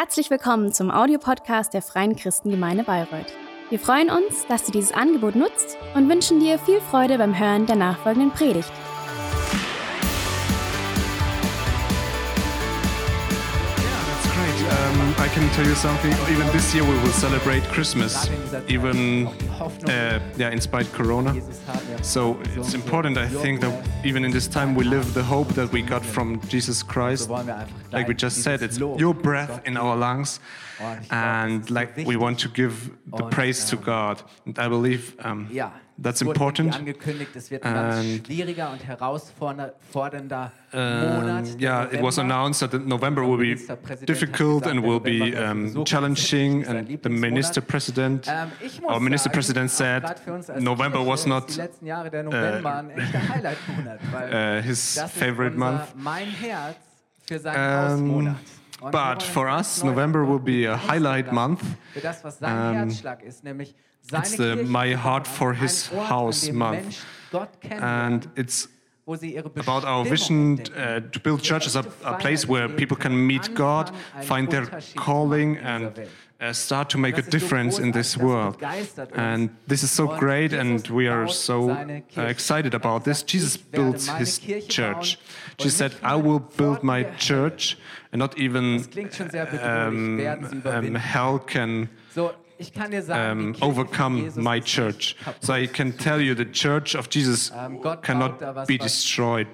Herzlich willkommen zum Audiopodcast der Freien Christengemeinde Bayreuth. Wir freuen uns, dass du dieses Angebot nutzt und wünschen dir viel Freude beim Hören der nachfolgenden Predigt. I can tell you something. Even this year, we will celebrate Christmas, even uh, yeah, in spite Corona. So it's important, I think, that even in this time, we live the hope that we got from Jesus Christ. Like we just said, it's your breath in our lungs, and like we want to give the praise to God. And I believe um, that's important. angekündigt, es wird ein ganz schwieriger und herausfordernder Monat. Um, der yeah, it was announced that November will be difficult and will be um, challenging. And the minister president, muss our minister president said, gerade für uns als November was not die letzten Jahre der November ein echter Highlight-Monat, weil uh, his favorite month. mein Herz für seinen Um, Hausmonat. Und wir wollen but for us, November will be a highlight month. Für das, was sein Um, Herzschlag ist, nämlich seine it's the My Heart for His House month. And it's wo sie ihre about our vision uh, to build church as a, a place where people can meet God, find their calling, and uh, start to make a difference in this world. And this is so great, and we are so uh, excited about this. Jesus builds his church. Jesus said, I will build my church, and not even klingt schon sehr bedrohlich. um, um, hell can So, ich kann dir sagen, um, die Kirche von overcome my church. So I can tell you, the church of Jesus Ähm, cannot baut da was, be destroyed.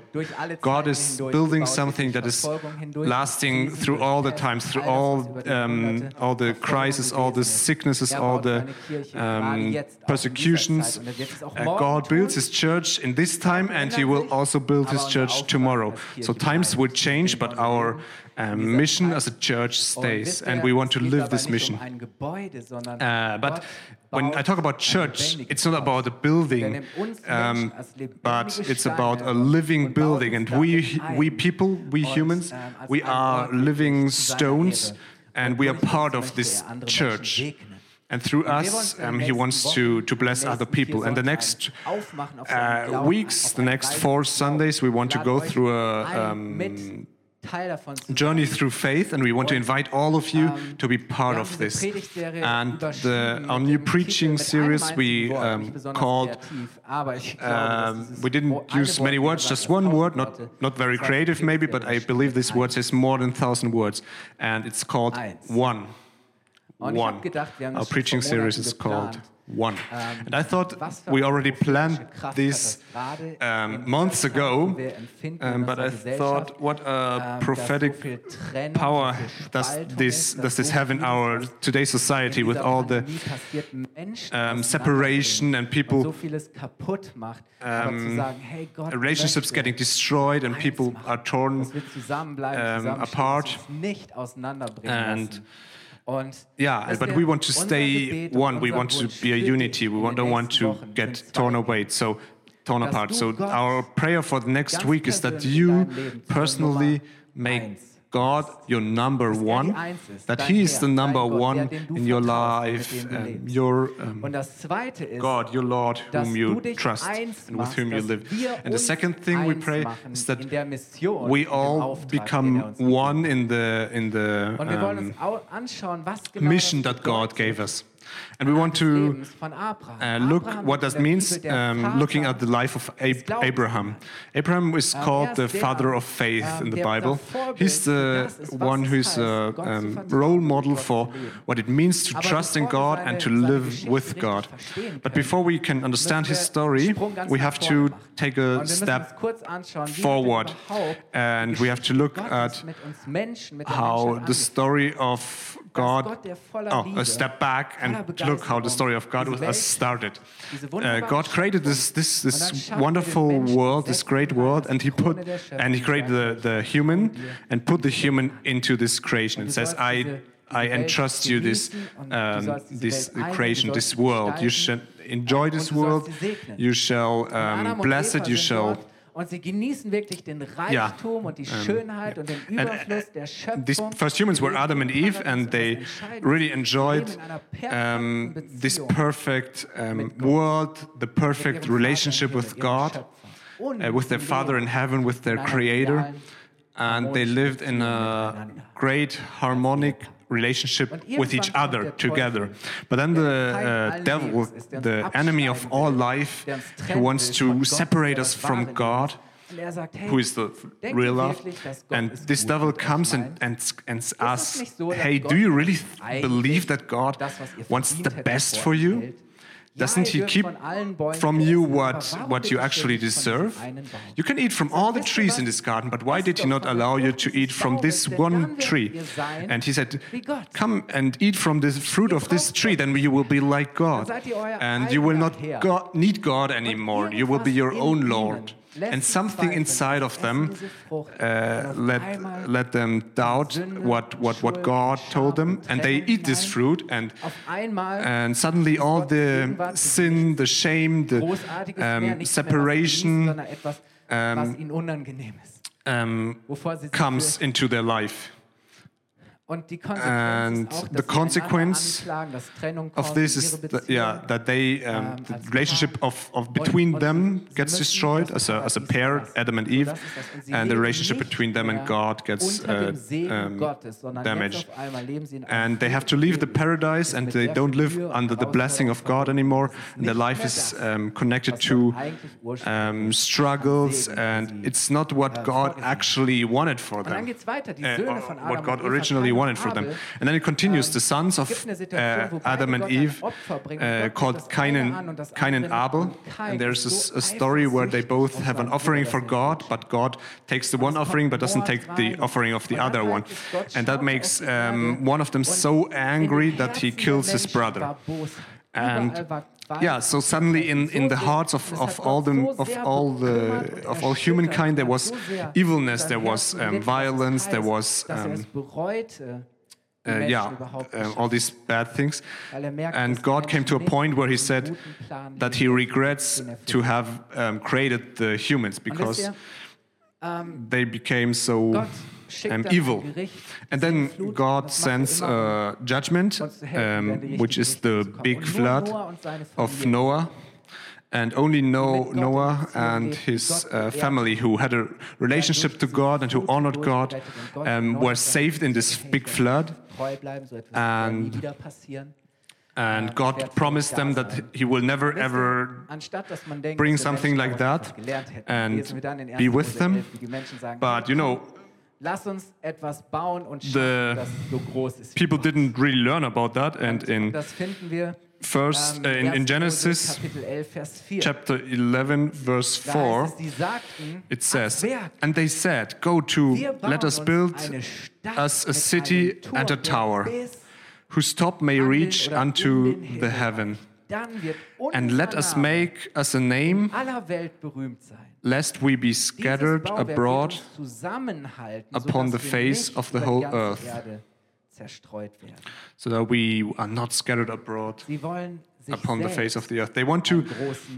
God is building something that is lasting through all the times, through all all das, was über die um, all the crises, all the sicknesses, Er all the seine Kirche gerade um, jetzt auch in dieser persecutions. Er wird es auch Uh, God builds. His church in this time, and He will also build His church tomorrow. So times will change, but our um, mission as a church stays, and we want to live this mission. Um ein Gebäude, sondern Uh, but when I talk about church, it's not about a building, um, Menschen als lebendige but it's about a living building. And we, we people, we humans, ähm, we are living stones, and we are part of this er church. And through Und wir wollen us, uns in den um, he wants to, to bless other people. And the next aufmachen auf seinen uh, weeks, the next four. Sundays, we want to go through a um, Teil davon zu journey through faith, and we want to invite all of you Ähm, to be part of this. And the, our new preaching Titel mit einem series we um, called kreativ, aber ich glaube, dass Um, we didn't use many words, just one word, not, not very creative maybe, but I believe this word says more than thousand words. And it's called. One. One. hab gedacht, wir haben Our preaching series is called. One. Ähm, And I thought we already planned this hat das gerade um, months ago, wo wir empfinden um, but I thought what a ähm, prophetic so viel Trennung, power does this, does this have in our today's society with all the Pandemie passiert, Menschen um, separation and people so vieles kaputt macht. Aber zu um, sagen, hey Gott, relationships getting destroyed and people are torn dass wir zusammenbleiben, um, apart. dass wir uns nicht auseinanderbringen And. Und Yeah, but we want to stay one. We want to be a unity. We in want- den don't want to get torn away. So torn apart. So our prayer for the next week is that you deinem Leben zur personally make God your number er one. That He is the number one der, den du in your life, um, your um, Und das Zweite ist, God, your Lord, whom you trust and with whom you live. And the second thing we pray is that in der Mission, we all er become hat. one in the in the Und wir wollen um, uns au- anschauen, was genau mission that God gave us, and we want to. Lebens von Abraham. Uh, look what that means, um, looking at the life of Ab- Abraham. Abraham is Ähm, er called the father of faith ähm, in the Bible. He's the das ist, was one who's a um, role model for what it means to trust in God and to live with God. But before we can understand his story, einen Sprung ganz we have to take a wir müssen uns step kurz anschauen, wie forward, hat denn überhaupt and we have to look at mit uns Menschen, mit der how the story of God. Gott, der voller Oh, a step back and look how the story of God was has started. Uh, God created this this this er wonderful world, this great world, and He put and He created the, the human and put the human into this creation. Du says, I I entrust you this genießen und du um, this creation, this world. You shall enjoy this und du sollst world. You shall um, bless it. You shall und sie genießen wirklich den Reichtum und die Schönheit und den and, Überfluss der Schöpfung. these first humans were Adam and Eve, and they really enjoyed um, this perfect um, world, the perfect relationship with God, uh, with their Father in heaven, with their Creator, and they lived in a great harmonic relationship with each other together. But then the uh, devil, the enemy of all life, he wants to separate us from God. Who is the real love? And this devil comes and, and, and asks, Hey, do you really believe that God wants the best for you? Doesn't he keep from you what, what you actually deserve? You can eat from all the trees in this garden, but why did he not allow you to eat from this one tree? And he said, Come and eat from the fruit of this tree, then you will be like God. And you will not God, need God anymore. You will be your own Lord and something inside of them uh, let, let them doubt what, what, what God told them, and they eat this fruit, and, and suddenly all the sin, the shame, the um, separation um, um, comes into their life. And the consequence of this is that, yeah, that they um, ähm, the relationship of, of between them gets destroyed as a, as a pair, Adam and Eve, and the relationship between them and God gets uh, um, damaged. And they have to leave the paradise, and they don't live under the blessing of God anymore. And their life is um, connected to um, struggles, and it's not what God actually wanted for them, uh, what God originally wanted for them. And then it continues the sons of uh, Adam and Eve, uh, called Cain and, Cain and Abel. And there's a, a, story where they both have an offering for God, but God takes the one offering but doesn't take the offering of the other one. And that makes um, one of them so angry that he kills his brother. And yeah, so suddenly in, in the hearts of, of all the of all the of all humankind there was evilness, there was um, violence, there was um, uh, yeah, uh, all these bad things. And God came to a point where He said that He regrets to have um, created the humans because ähm, they became so um, evil. And then God sends a judgment, um, which is the big flood of Noah. And only Noah and his uh, family, who had a relationship to God and who honored God, um, were saved in this big flood. And, and God promised them that He will never ever bring something like that and be with them. But you know, the people didn't really learn about that, and in First, uh, in, in, Genesis chapter 11, verse 4, it says, And they said, Go to, let us build us a city and a tower, whose top may reach unto the heaven. And let us make us a name, lest we be scattered abroad upon the face of the whole earth. So that we are not scattered abroad upon the face of the earth. They want to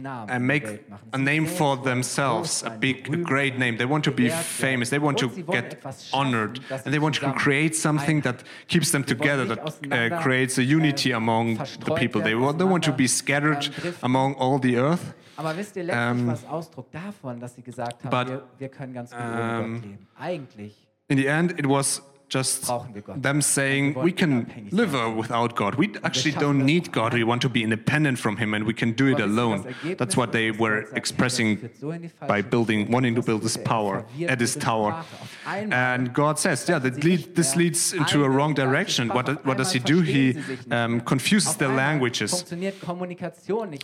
uh, make a name for themselves, a big, a great name. They want to be famous. They want to get honored. And they want to create something that keeps them together, that uh, creates a unity among the people. They want, they want to be scattered among all the earth. Aber wisst ihr, letztlich um, was Ausdruck davon, dass sie gesagt haben, but, wir, wir können ganz gut um, leben. Eigentlich. In the end, it was just them saying we can live without God. We actually don't need God. We want to be independent from Him and we can do it alone. That's what they were expressing by building, wanting to build this power at this tower. And God says, yeah, lead, this leads into a wrong direction. What, what does He do? He um, confuses their languages.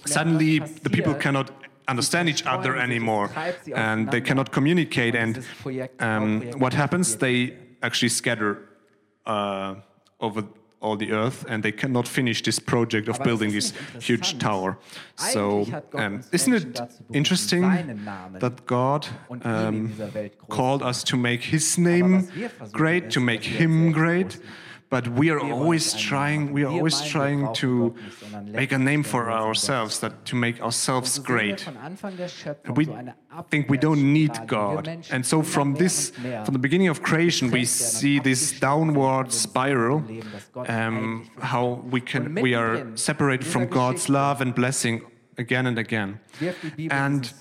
Suddenly, the people cannot understand each other anymore and they cannot communicate and um, what happens they actually scatter uh, over all the earth and they cannot finish this project of building this huge tower. So, um, isn't it interesting that God um, called us to make His name great, to make Him great? But we are always trying we are always trying to make a name for ourselves that to make ourselves great. we think we don't need god. And so from this from the beginning of creation we see this downward spiral um, how we can we are separated from god's love and blessing again and again. and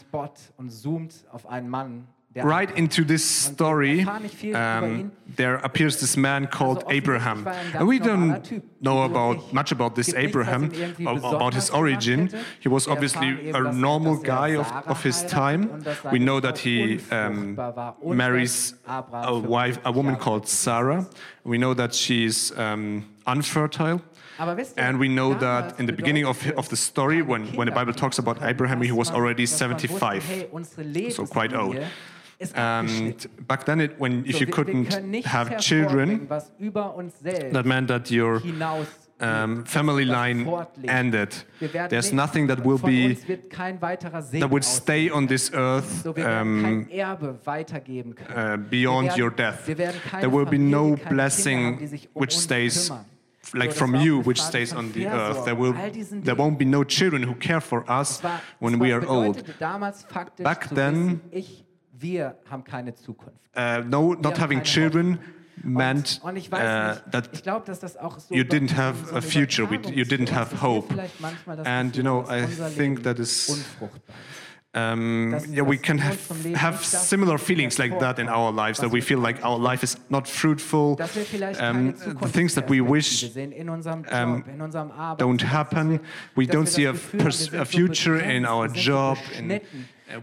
right into this story, erfahren nicht viel über ihn. um, there appears this man called Abraham. war ein ganz And we don't know about much about this Gibt nichts, was Abraham, ihn irgendwie ab- about his origin. He was obviously a normal guy of, of his time. We know that he um, unfruchtbar war und marries a wife, a woman called Sarah. We know that she's um, unfertile. Aber wisst ihr, And we know that in the beginning of, of the story, when, when the Bible talks about Abraham, he was already dass man wusste, 75. So quite old. Abgeschnitten. And back then, it, when if you wir- wir können couldn't have children, hervorbringen, was über uns selbst that meant that your um, family line ended. There's nothing that will be uns wird kein weiterer Segen that would stay on this earth um, Erbe weitergeben können. uh, beyond your death. wir werden keine There will be no keine Kinder haben, blessing um which stays like from you, which stays on the earth. There will there won't be no children who care for us when we are old. bedeutete damals faktisch Back then- wir haben keine Zukunft. Uh, no, not having children meant und, und ich weiß uh, that ich glaube, dass das auch so you didn't have so a future, you didn't have hope. vielleicht manchmal das And, you know, I think that is- Um, yeah, we can have, have similar feelings like that in our lives, that we feel like our life is not fruitful, Dass wir vielleicht um, the things that we wish Zukunftsperspektive sehen in unserem Job, um, in don't happen. We don't see a, a future in our wir sind so job. Uh,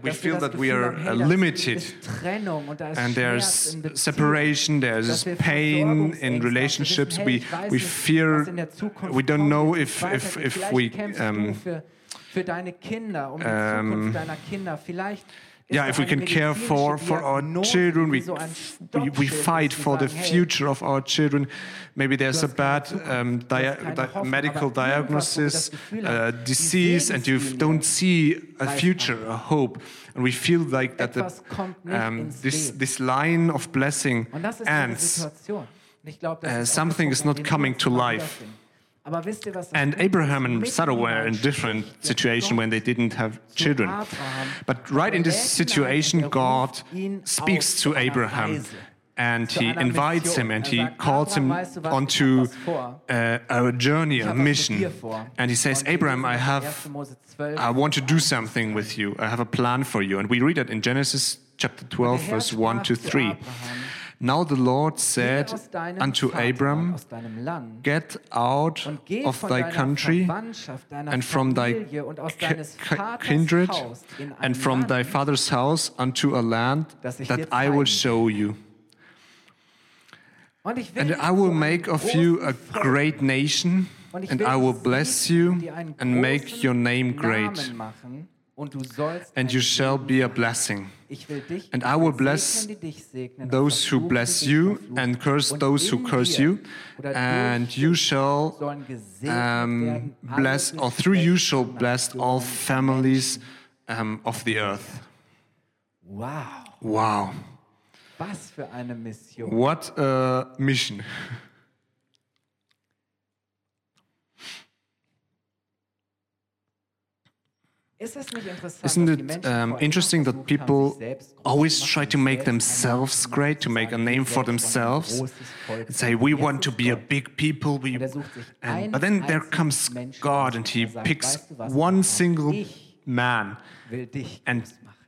we feel that we are limited. Trennung und ist And there's separation, there's pain in relationships. We, Wir wissen, hey, ich weiß we fear, was in der Zukunft we don't know if, if, if we, um, für, für deine Kinder, um die Zukunft deiner Kinder. Vielleicht ist yeah, if we can care for, for our children, we, we, we fight for the future of our children. Maybe there's a bad um, dia di medical aber irgendwas, wo wir diagnosis, uh, disease, and you don't see a future, a hope. And we feel like that the, Etwas kommt nicht um, this, this line of blessing Und das ist eine ends. Situation. Und Ich glaube, das Uh, something is not coming to life. Wiederfinden. Aber wisst ihr, was das And Abraham and Sarah were in different situation when they didn't have children. But right in this lädt ihn ein, situation, God speaks to Abraham and he invites him and Er he calls him weißt du was, ich onto vor. uh, a journey, a hab was mit mission. And he says, Abraham, I have 1. Mose 12, I want to do something with you. I have a plan for you. And we read it in Genesis chapter 12, Der verse 1 to 3. Now the Lord said unto Abram, aus deinem Land, Get out of thy country and from thy Familie und aus ki- deines ki- Vaters kindred Haus in ein and from thy father's house unto a land that I will show you. Und ich will And I will make of you a great nation, and I will bless you und dir einen and make your name great, Namen machen, und du sollst and you shall be a blessing. Ich will dich And I will bless die dich segnen, und Those who bless you and curse those who curse you, and you shall um, bless, or through you shall bless all families um, of the earth. Wow, Wow, was für eine Mission. what a mission! Ist es nicht interessant, Isn't it um, interesting that people sich selbst groß always try to make selbst einen Namen themselves great, to make a name for selbst wollen. ein themselves, and say, We want to be a big people. We, er and, but then there comes God and he er picks weißt du was, one single man and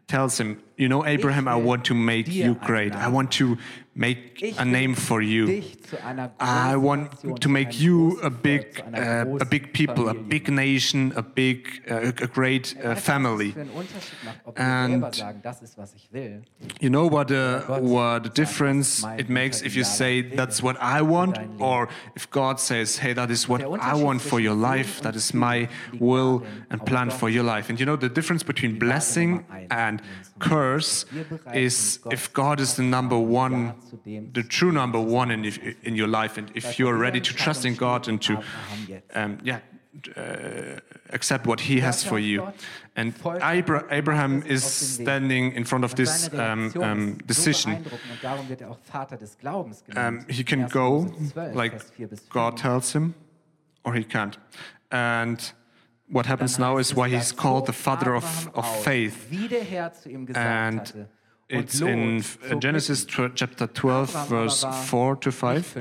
tells him, You know, Abraham, I want to make you great. I want to make a name for you. Dich zu einer I want to make you a big, uh, a big people, a big nation, a big, uh, a great uh, Weißt du, was es family. für einen Unterschied macht, ob wir And- selber sagen, das ist, was ich will. You know what the what the difference das ist mein it makes if you say that's what I want, or if God says, "Hey, that is what I want for your life. That is my will and plan for your life." And you know the difference between blessing and curse Bereiten is if God is the number one, Ja zu dem the true number one in if, in your life, and if you are ready to trust in God and to, um, yeah. Uh, accept what he has for you, and Abra- Abraham is standing in front of this um, um, decision. beeindruckend und darum wird er auch Vater des Glaubens Um, he can go like Vers 4 bis 5. God tells him, or he can't. And what happens now is why he's called the father of, of faith. Wie der Herr zu ihm gesagt And. It's in äh, Genesis chapter 12, verse 4 to 5.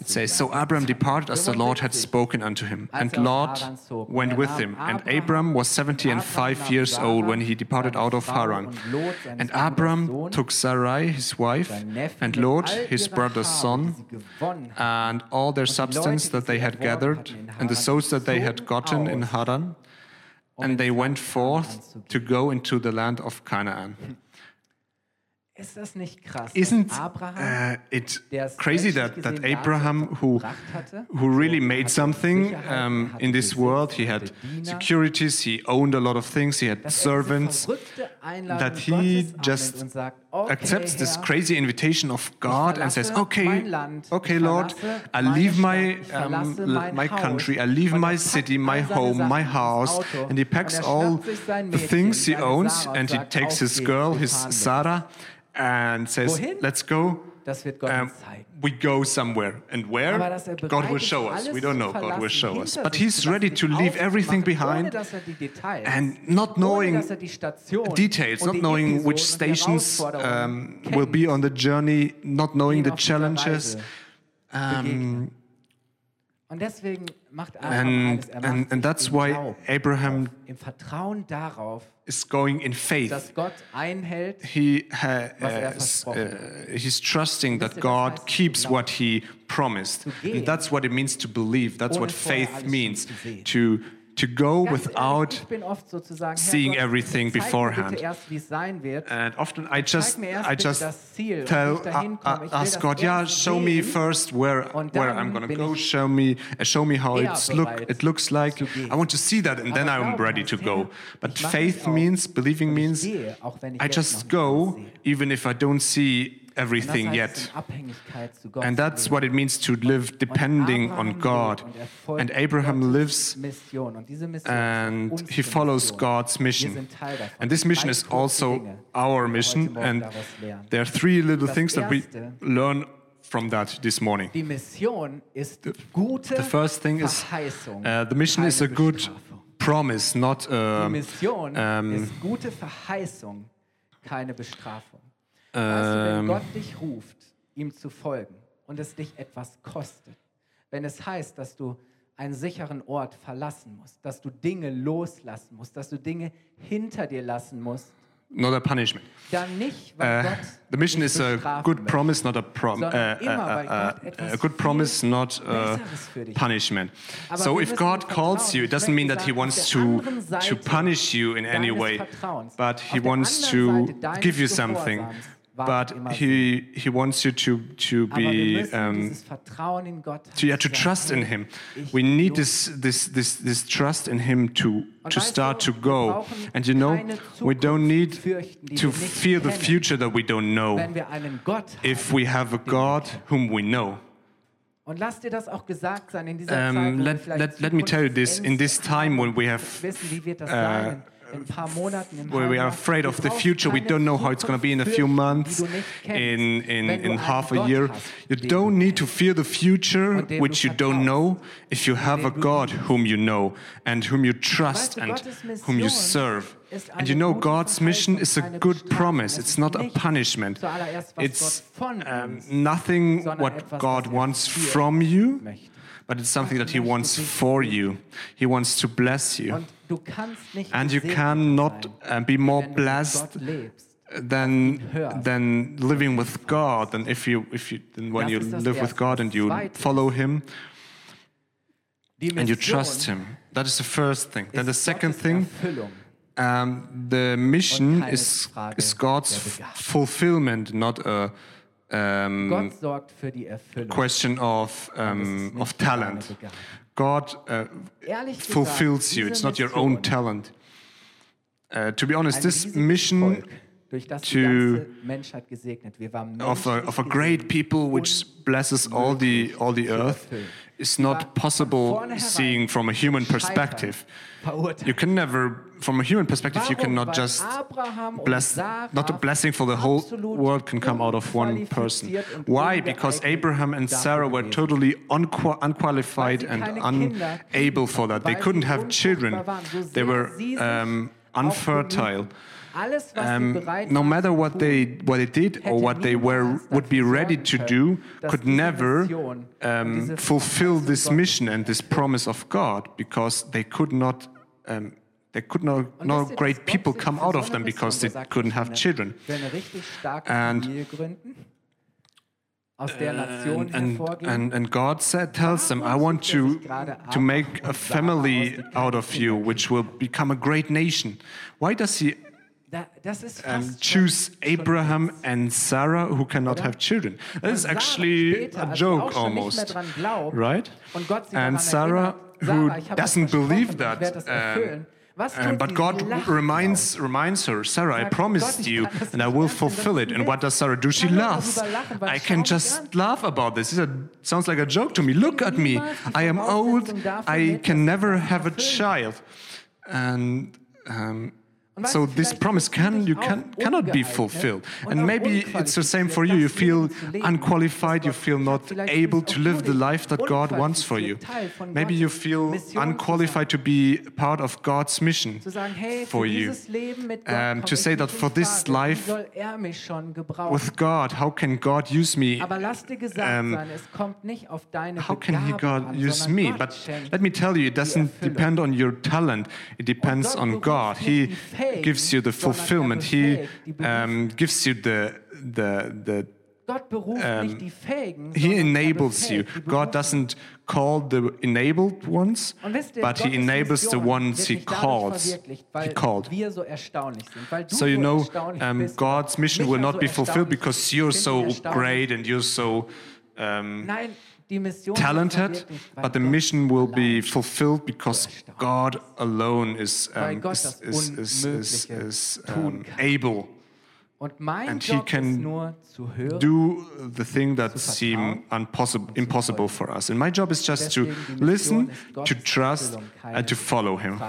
It says, So Abram departed as the Lord had spoken unto him, and Lot went with him. And Abram was seventy and five years old when he departed out of Haran. And Abram took Sarai his wife, and Lot his brother's son, and all their substance that they had gathered, and the souls that they had gotten in Haran, and they went forth to go into the land of Canaan. Ist das nicht krass? Isn't uh, it crazy that, that Abraham, who, who really made something um, in this world, he had securities, he owned a lot of things, he had servants, that he just accepts this crazy invitation of God and says, "Okay, okay, Lord, I leave my um, my country, I leave my city, my home, my house," and he packs all the things he owns and he takes his girl, his Sarah and says, "Let's go. Das wird Gott um, we go somewhere. And where? God will show us. We don't know. God will show us. But he's ready to leave everything behind and not knowing details, not knowing which stations um, will be on the journey, not knowing the challenges. Um, Und deswegen macht Abraham and, er and, and that's why Abraham im Vertrauen darauf, is going in faith. dass Gott einhält, he has, uh, he's trusting that God keeps what he promised. And that's what it means to believe. That's what faith means. To to go without seeing everything beforehand. And often I just, I just tell, uh, uh, ask God, yeah, show me first where, where I'm going to go. Show me, uh, show me how it's look, it looks like. I want to see that, and then I'm ready to go. But faith means, believing means, I just go, even if I don't see everything yet. And that's what it means to live depending on God. And Abraham lives and he follows God's mission. And this mission is also our mission. And there are three little things that we learn from that this morning. The, the first thing is uh, the mission is a good promise, not a. Um, du, wenn ähm. Gott dich ruft, ihm zu folgen und es dich etwas kostet, wenn es heißt, dass du einen sicheren Ort verlassen musst, dass du Dinge loslassen musst, dass du Dinge hinter dir lassen musst, not a punishment. Dann nicht, weil uh, Gott the mission is a good promise, not a prom uh, uh, a good promise, not a punishment. So if God calls you, it doesn't mean that He wants to to punish you in any way, but He wants to give you something but he he wants you to to be um, to yeah to trust in him. We need this this this this trust in him to to start to go. And you know, we don't need to fear the future that we don't know if we have a God whom we know. Und lass dir das auch gesagt sein in dieser um, Let, let, let me tell you this: in this time when we have. Uh, where we are afraid of the future. We don't know how it's going to be in a few months, in, in, in half a year. You don't need to fear the future, which you don't know, if you have a God whom you know and whom you trust and whom you serve. And you know, God's mission is a good promise. It's not a punishment. It's um, nothing what God wants from you, but it's something that He wants for you. He wants to bless you. And you cannot uh, be more blessed than than living with God than if you if you when you live with God and you follow Him and you trust Him. That is the first thing. Then the second thing. Um, the mission is, is God's fulfillment, not a um, question of, um, of talent. God uh, fulfills you. It's not your own talent. Uh, to be honest, this mission to of a, of a great people which blesses all the all the earth is not possible seeing from a human perspective. You can never, from a human perspective, you cannot just bless, not a blessing for the whole world can come out of one person. Why? Because Abraham and Sarah were totally unqual unqualified and unable for that. They couldn't have children. They were um, unfertile. Um, no matter what they what they did or what they were would be ready to do, could never um, fulfill this mission and this promise of God because they could not. Um, there could no, no great people come out of them because they couldn't have children. And and, and, and, and, God said, tells them, I want to, to make a family out of you, which will become a great nation. Why does he um, choose Abraham and Sarah who cannot have children? That is actually a joke almost, right? And Sarah, who doesn't believe that, um, um, but God reminds, reminds her, Sarah, I promised you and I will fulfill it. And what does Sarah do? She laughs. I can just laugh about this. It sounds like a joke to me. Look at me. I am old. I can never have a child. And um, so this promise can you can cannot be fulfilled. And maybe it's the same for you. You feel unqualified. You feel not able to live the life that god wants for you? maybe you feel unqualified to be part of god's mission for you. um, to say that for this life with god how can god use me? Um, how can he god use me? But let me tell you it doesn't depend on your talent. It depends on god. he gives you the fulfillment. He um, gives you the the the. Um, he enables you. God doesn't call the enabled ones, but He enables the ones He calls. He called. So you know, um, God's mission will not be fulfilled because you're so great and you're so. Um, talented, but the mission will be fulfilled because God alone is, um, is, is, is, is um, able and he can do the thing that seems impossible for us. And my job is just to listen, to trust, and to follow him.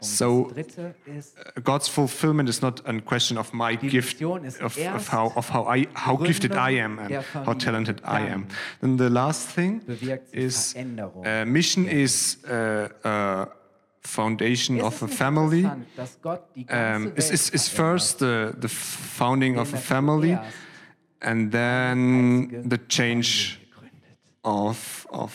So uh, God's fulfillment is not a question of my gift, of, of, how, of how, I, how gifted I am and how talented I am. And the last thing is uh, mission is uh, uh, foundation of a family? um, is, is, is first the, the founding of a family and then the change of, of,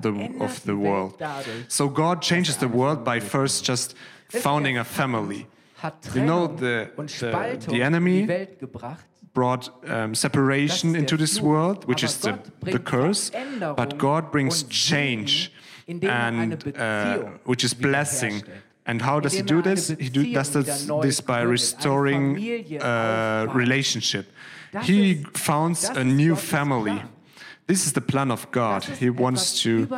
the, of the world. So God changes the world by first just founding a family. You know, the, the, the enemy brought um, separation into this world, which is the, the curse, but God brings change and uh, which is blessing. And how does he do this? He do, does this, this by restoring a uh, relationship. He founds a new family. This is the plan of God. He wants to,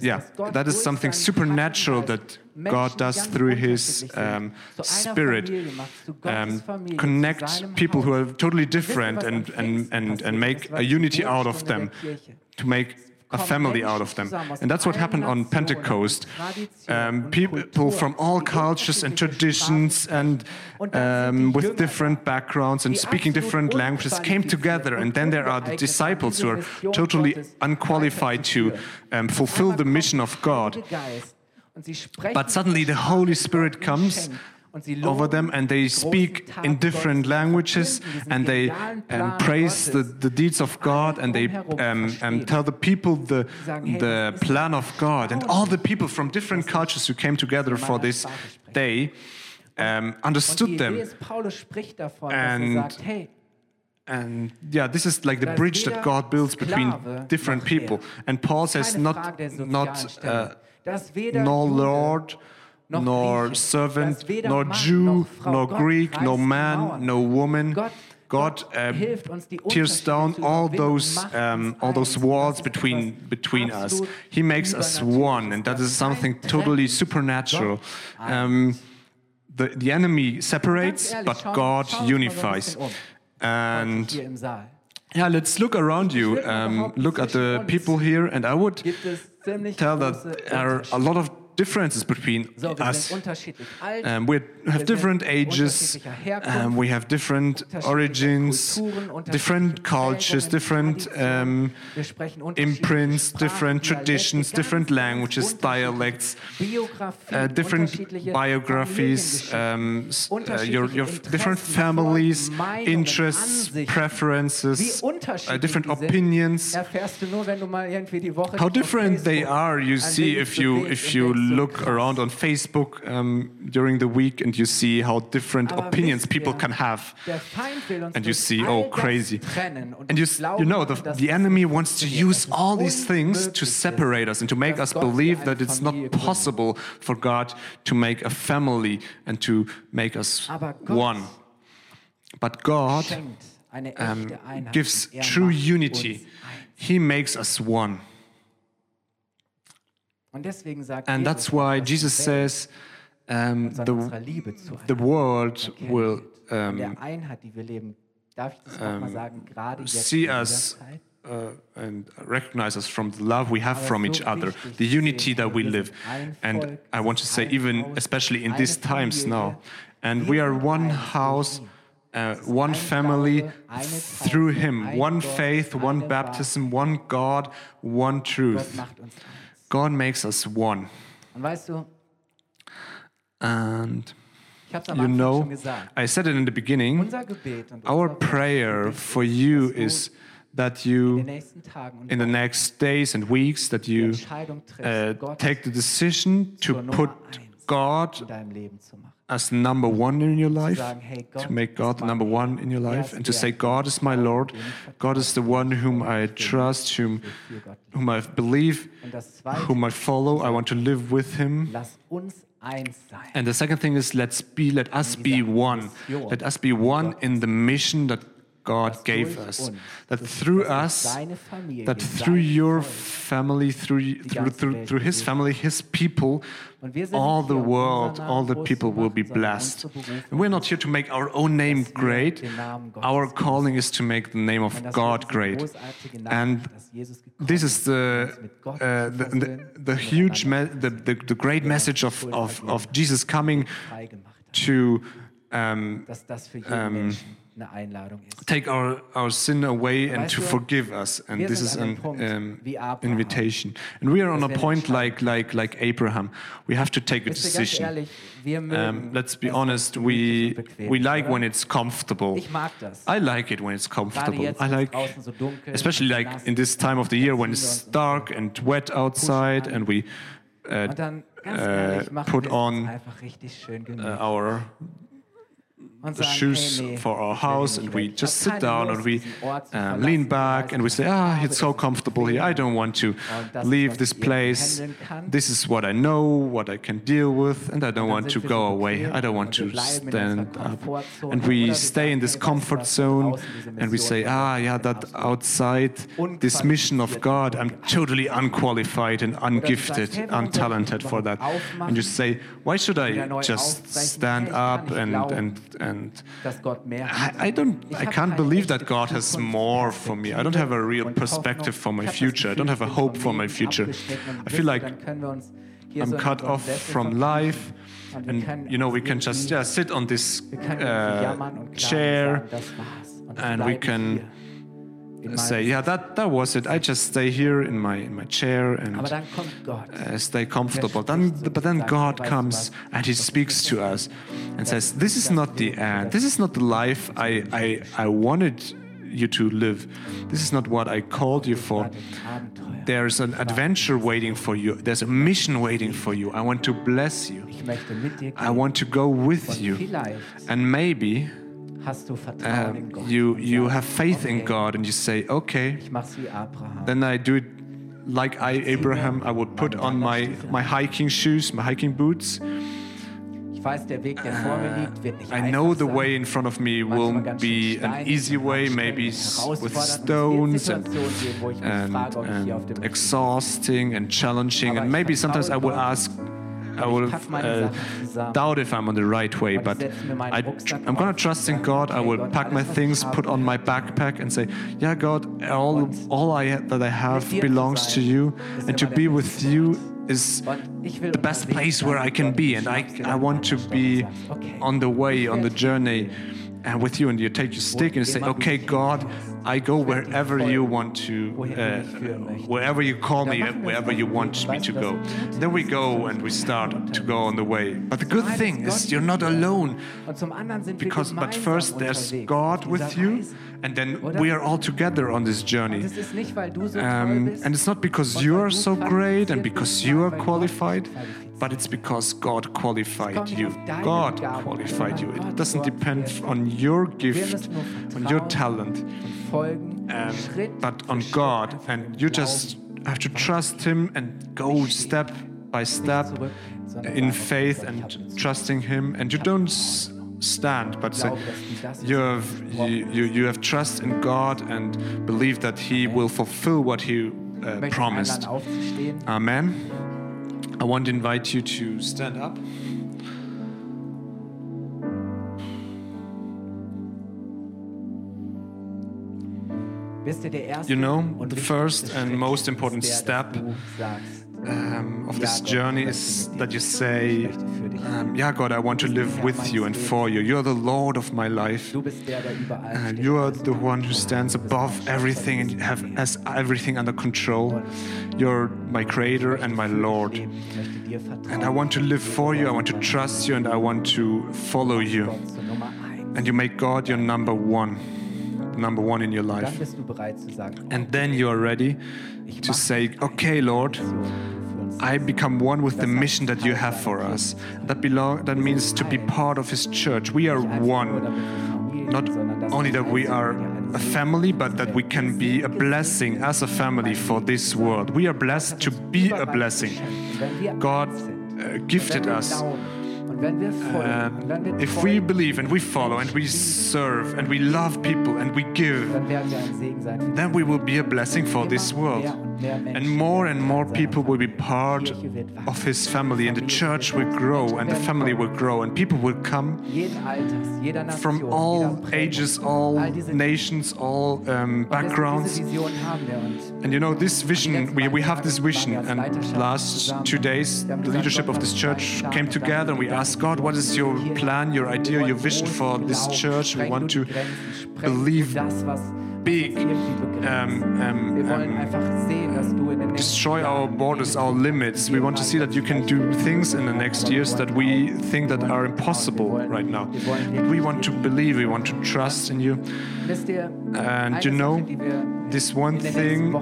yeah, that is something supernatural that God does through His um, Spirit. Um, connect people who are totally different and, and, and, and make a unity out of them to make a family out of them. And that's what happened on Pentecost. Um, people from all cultures and traditions and um, with different backgrounds and speaking different languages came together. And then there are the disciples who are totally unqualified to um, fulfill the mission of God. But suddenly the Holy Spirit comes over them and they speak in different languages and they um, praise the, the deeds of God and they um, um, tell the people the, the plan of God. And all the people from different cultures who came together for this day um, understood them. And, and yeah, this is like the bridge that God builds between different people. And Paul says, not, not uh, no Lord, nor servant, nor Jew, nor Greek, nor man, nor woman. God uh, tears down all those um, all those walls between between us. He makes us one, and that is something totally supernatural. Um, the, the enemy separates, but God unifies. And yeah, let's look around you. Um, look at the people here, and I would tell that there are a lot of differences between So, us. alt. Um, we have different ages, um, we have different origins, different cultures, different um, Wir sprechen unterschiedliche imprints, different traditions, different languages, dialects, uh, different biographies, um, uh, your, your different families, interests, preferences, uh, different opinions. erfährst du nur, wenn du mal irgendwie die Woche How different they are, you see if you if you look around on Facebook um, during the week and you see how different opinions people can have. Der Feind will uns And you see, oh, crazy. And you, uns s- glauben you know, the, the enemy wants to use all these things to separate us and to make us believe that it's not possible for God to make a family and to make us one. But God um, gives er true unity. He makes us one. Und deswegen sagt And that's why Jesus says um, the, unserer Liebe zueinander the world will um, der Einheit, die wir leben. Darf ich das noch mal sagen? Gerade jetzt see us uh, and recognize us from the love we have from each other, the unity that we live. And I want to say, even especially in these times now, and we are one house, uh, one family, through Him, one faith, one baptism, one God, one truth. Macht uns eins. God makes us one. Und weißt du, And you know. I said it in the beginning. Unser Gebet und Our prayer for you is that you den Tagen und in the next days and weeks that you uh, take the decision to put God in deinem Leben zu machen. as number one in your life, sagen, hey, Gott to make God number one in your life, and to say, God is my Lord, God is the one whom I trust, whom, für Gott liebe. whom I believe, Und das Zweite, whom I follow. I want to live with Him. lass uns eins sein. And the second thing is let's be, let us be one. Let us be one in the mission that God gave us. That through us, that through your family, through through through, through His family, His people, Und wir sind all the um world, all the people will be blessed. And we're not here to make our own name great. den Namen Gottes Our calling is to make the name of Und dass wir God great. And Nachricht, dass Jesus gekommen this is the um uns mit Gott uh, the, the, the huge the, the, the great message of, of, of Jesus coming frei gemacht hat. to um, Dass das für jeden Menschen eine Einladung ist. take our, our sin away and weißt to du, forgive us. And this is an Punkt um, invitation. And we are on a dass wir eine point like, like, like Abraham. We have to take a Wisst ihr, ganz decision. ehrlich, Um, let's be honest, wenn es gemütlich we, we like oder? when it's comfortable. Ich mag das. I like it when it's comfortable. jetzt, I like, so dunkel especially like nass in this time of the year when it's dark and wet outside and we uh, Und dann, ganz uh, ehrlich, machen put wir es uns on uh, our the shoes for our house and we just sit down and we um, lean back and we say, ah, it's so comfortable here. I don't want to Und das ist, leave this place. This is what I know, what I can deal with, and I don't want to go away. I don't want to stand up. And we stay in this hey, weißt du comfort zone and we say, ah, yeah, that outside this mission of God, I'm totally unqualified and ungifted, untalented for that. And you say, why should I just stand Hey, ich kann up nicht and, and, and dass Gott mehr hat. I, I don't I can't believe that God has more for me. I don't have a real perspective for my Ich hab das future. I don't have a hope for my future. I feel like dann können wir uns hier I'm cut off from life and you know we can just yeah sit on this wir können irgendwie uh, jammern und klagen chair und sagen, das war's. Und ich and we can say yeah that that was it. I just stay here in my in my chair and Gott. uh, stay comfortable. Then, but then God comes and He speaks to us and says, "This is not the end. This is not the life I I, I wanted you to live. This is not what I called you for." There's an adventure waiting for you. There's a mission waiting for you. I want to bless you. Ich möchte mit dir I want to go with you. And maybe hast du Vertrauen in um, you you have faith in God and you say, okay, Ich mach's wie Abraham. then I do it like I Abraham. I would put on my my hiking shoes, my hiking boots. Ich weiß, der Weg, der vor mir liegt, wird nicht I know the way in front of me will be an easy way, maybe und s- herausfordernd. with Und es wird stones and Situationen geben, wo ich mich and, frage, ob ich hier auf dem and exhausting and challenging. And maybe sometimes I will ask, I ich uh, doubt if I'm on the right way. But setze mir meinen I, I'm gonna trust in God. I will pack my things, put on my backpack, and say, Yeah, God, all all I that I have belongs to you, and to be with you is the best place where I can be, and I, I want to be on the way, on the journey and with you and you take your stick and you say okay god i go wherever you want to uh, wherever you call me wherever you want me to go. then we go and we start to go on the way. But the good thing is you're not alone. Because but first there's god with you and then we are all together on this journey. Um, and it's not because you are so great and because you are qualified but it's because God qualified you. God qualified you. It doesn't depend on your gift, on your talent, um, but on God. And you just have to trust Him and go step by step in faith and trusting Him. And you don't stand, but say, you have you, you, you have trust in God and believe that He will fulfill what He uh, promised. Amen. I want to invite you to stand up. You know, the first and most important step um, of this journey is that you say, um, Yeah, God, I want to live with you and for you. You're the Lord of my life. And you are the one who stands above everything and have, has everything under control. You're my creator and my Lord. And I want to live for you, I want to trust you, and I want to follow you. And you make God your number one number one in your life. And then you are ready to say, Okay, Lord, I become one with the mission that you have for us. That, belong, that means to be part of His church. We are one. Not only that we are a family, but that we can be a blessing as a family for this world. We are blessed to be a blessing. God uh, gifted us and um, if we believe and we follow and we serve and we love people and we give, then we will be a blessing for this world. And more and more people will be part of His family, and the church will grow, and the family will grow, and people will come from all ages, all nations, all um, backgrounds. And you know, this vision, we, we have this vision, and last two days, the leadership of this church came together and we asked God, what is your plan, your idea, your vision for this church? We want to believe big, um, um, um, destroy our borders, our limits. We want to see that you can do things in the next years that we think that are impossible right now. But we want to believe, we want to trust in you. And you know, this one thing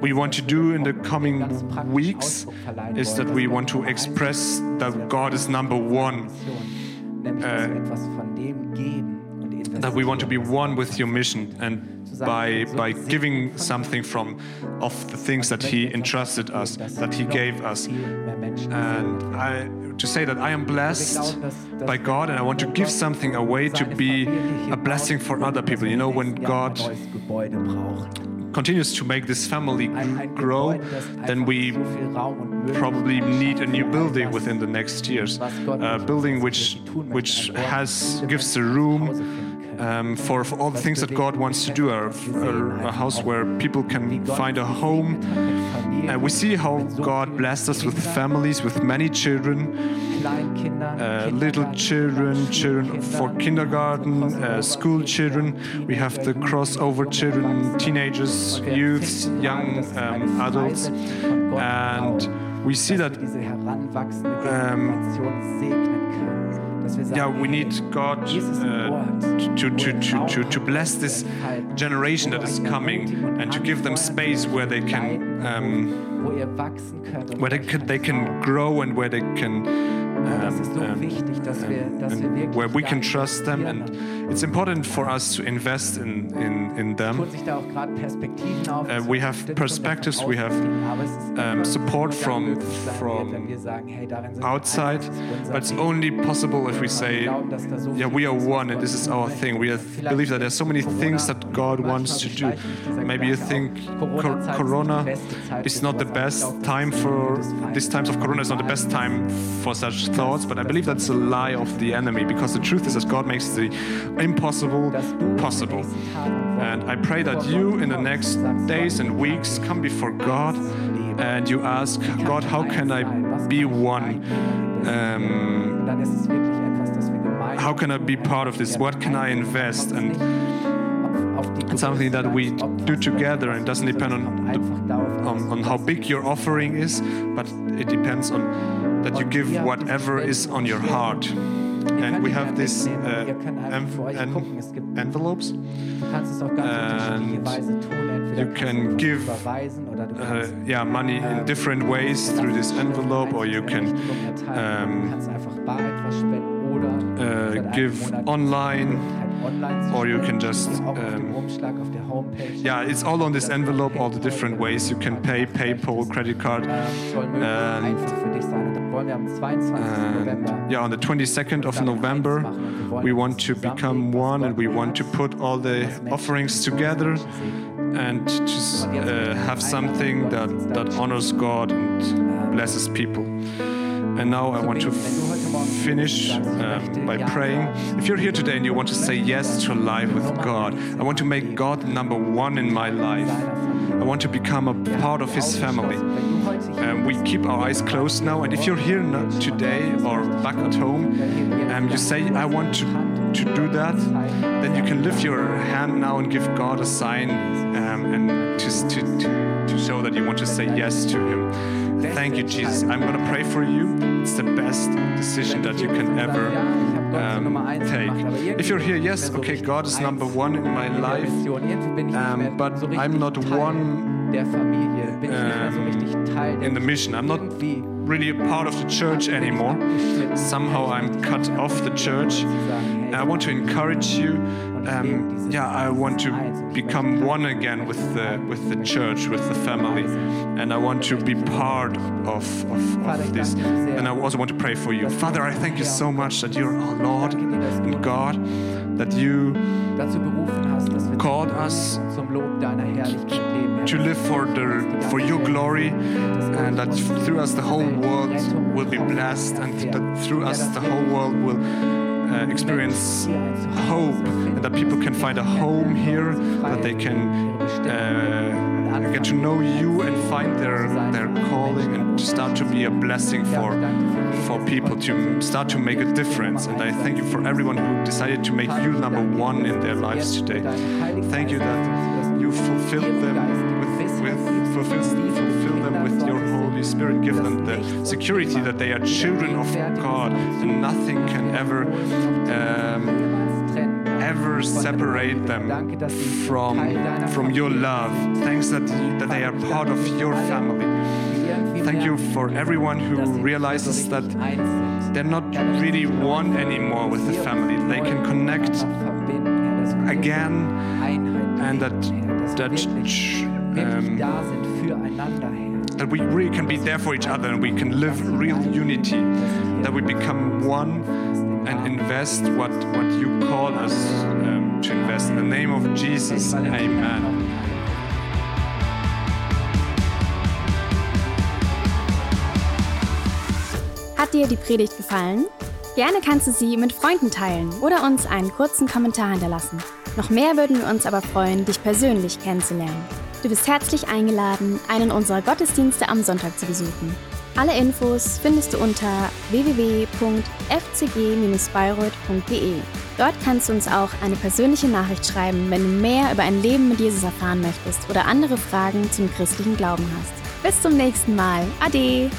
we want to do in the coming weeks is that we want to express that God is number one. Uh, that we want to be one with your mission and by by giving something from of the things that he entrusted us that he gave us and I to say that I am blessed by God and I want to give something away to be a blessing for other people you know when God continues to make this family grow, then we probably need a new building within the next years. A building which which has gives the room um, for, for, all the things that God wants to do, a, a, a house where people can find a home. Uh, we see how God blessed us with families, with many children, uh, little children, children for kindergarten, uh, school children. We have the crossover children, teenagers, youths, young um, adults, and we see that. Um, yeah, we need God uh, to, to, to, to, bless this generation that is coming and to give them space where they can um, where they can, they can grow and where they can um, where we can trust them and it's important for us to invest in, in, in them. Uh, we have perspectives, we have um, support from, from outside, but it's only possible if we say, yeah, we are one and this is our thing. We believe that there's so many things that God wants to do. Maybe you think Corona is not the best time for, these times of Corona is not the best time for such thoughts, but I believe that's a lie of the enemy because the truth is that God makes the impossible possible. And I pray that you in the next days and weeks come before God and you ask God, how can I be one? Um, how can I be part of this? What can I invest? And something that we do together and doesn't depend on, the, on, on how big your offering is, but it depends on that you give whatever is on your heart. And we have these uh, en envelopes. And you can give uh, yeah, money in different ways through this envelope, or you can um, uh, give online, or you can just. Um, yeah, it's all on this envelope, all the different ways you can pay PayPal, credit card. And, and yeah, on the 22nd of November, we want to become one and we want to put all the offerings together and just uh, have something that, that honors God and blesses people. And now I want to finish um, by praying. If you're here today and you want to say yes to life with God, I want to make God number one in my life. I want to become a part of His family. Um, we keep our eyes closed now, and if you're here today or back at home, and um, you say, I want to, to do that, then you can lift your hand now and give God a sign um, and just to, to, to show that you want to say yes to Him. Thank you, Jesus. I'm going to pray for you. It's the best decision that you can ever um, take. If you're here, yes, okay, God is number one in my life, um, but I'm not one um, in the mission. I'm not really a part of the church anymore. Somehow I'm cut off the church. I want to encourage you. Um, yeah, I want to become one again with the with the church, with the family, and I want to be part of, of, of this. And I also want to pray for you, Father. I thank you so much that you're our Lord and God, that you called us to live for the for your glory, and that through us the whole world will be blessed, and that through us the whole world will uh, experience hope, and that people can find a home here, that they can. Uh, get to know you and find their their calling and start to be a blessing for for people to start to make a difference and I thank you for everyone who decided to make you number one in their lives today thank you that you fulfilled them with, with fulfill, fulfill them with your Holy Spirit give them the security that they are children of God and nothing can ever um, ever separate them from, from your love. Thanks that, that they are part of your family. Thank you for everyone who realizes that they're not really one anymore with the family. They can connect again and that, that um, that we really can be there for each other and we can live real unity, that we become one and invest what, what you call us um, to invest. In the name of Jesus, amen. Hat dir die Predigt gefallen? Gerne kannst du sie mit Freunden teilen oder uns einen kurzen Kommentar hinterlassen. Noch mehr würden wir uns aber freuen, dich persönlich kennenzulernen. Du bist herzlich eingeladen, einen unserer Gottesdienste am Sonntag zu besuchen. Alle Infos findest du unter www.fcg-bayreuth.de. Dort kannst du uns auch eine persönliche Nachricht schreiben, wenn du mehr über ein Leben mit Jesus erfahren möchtest oder andere Fragen zum christlichen Glauben hast. Bis zum nächsten Mal. Ade!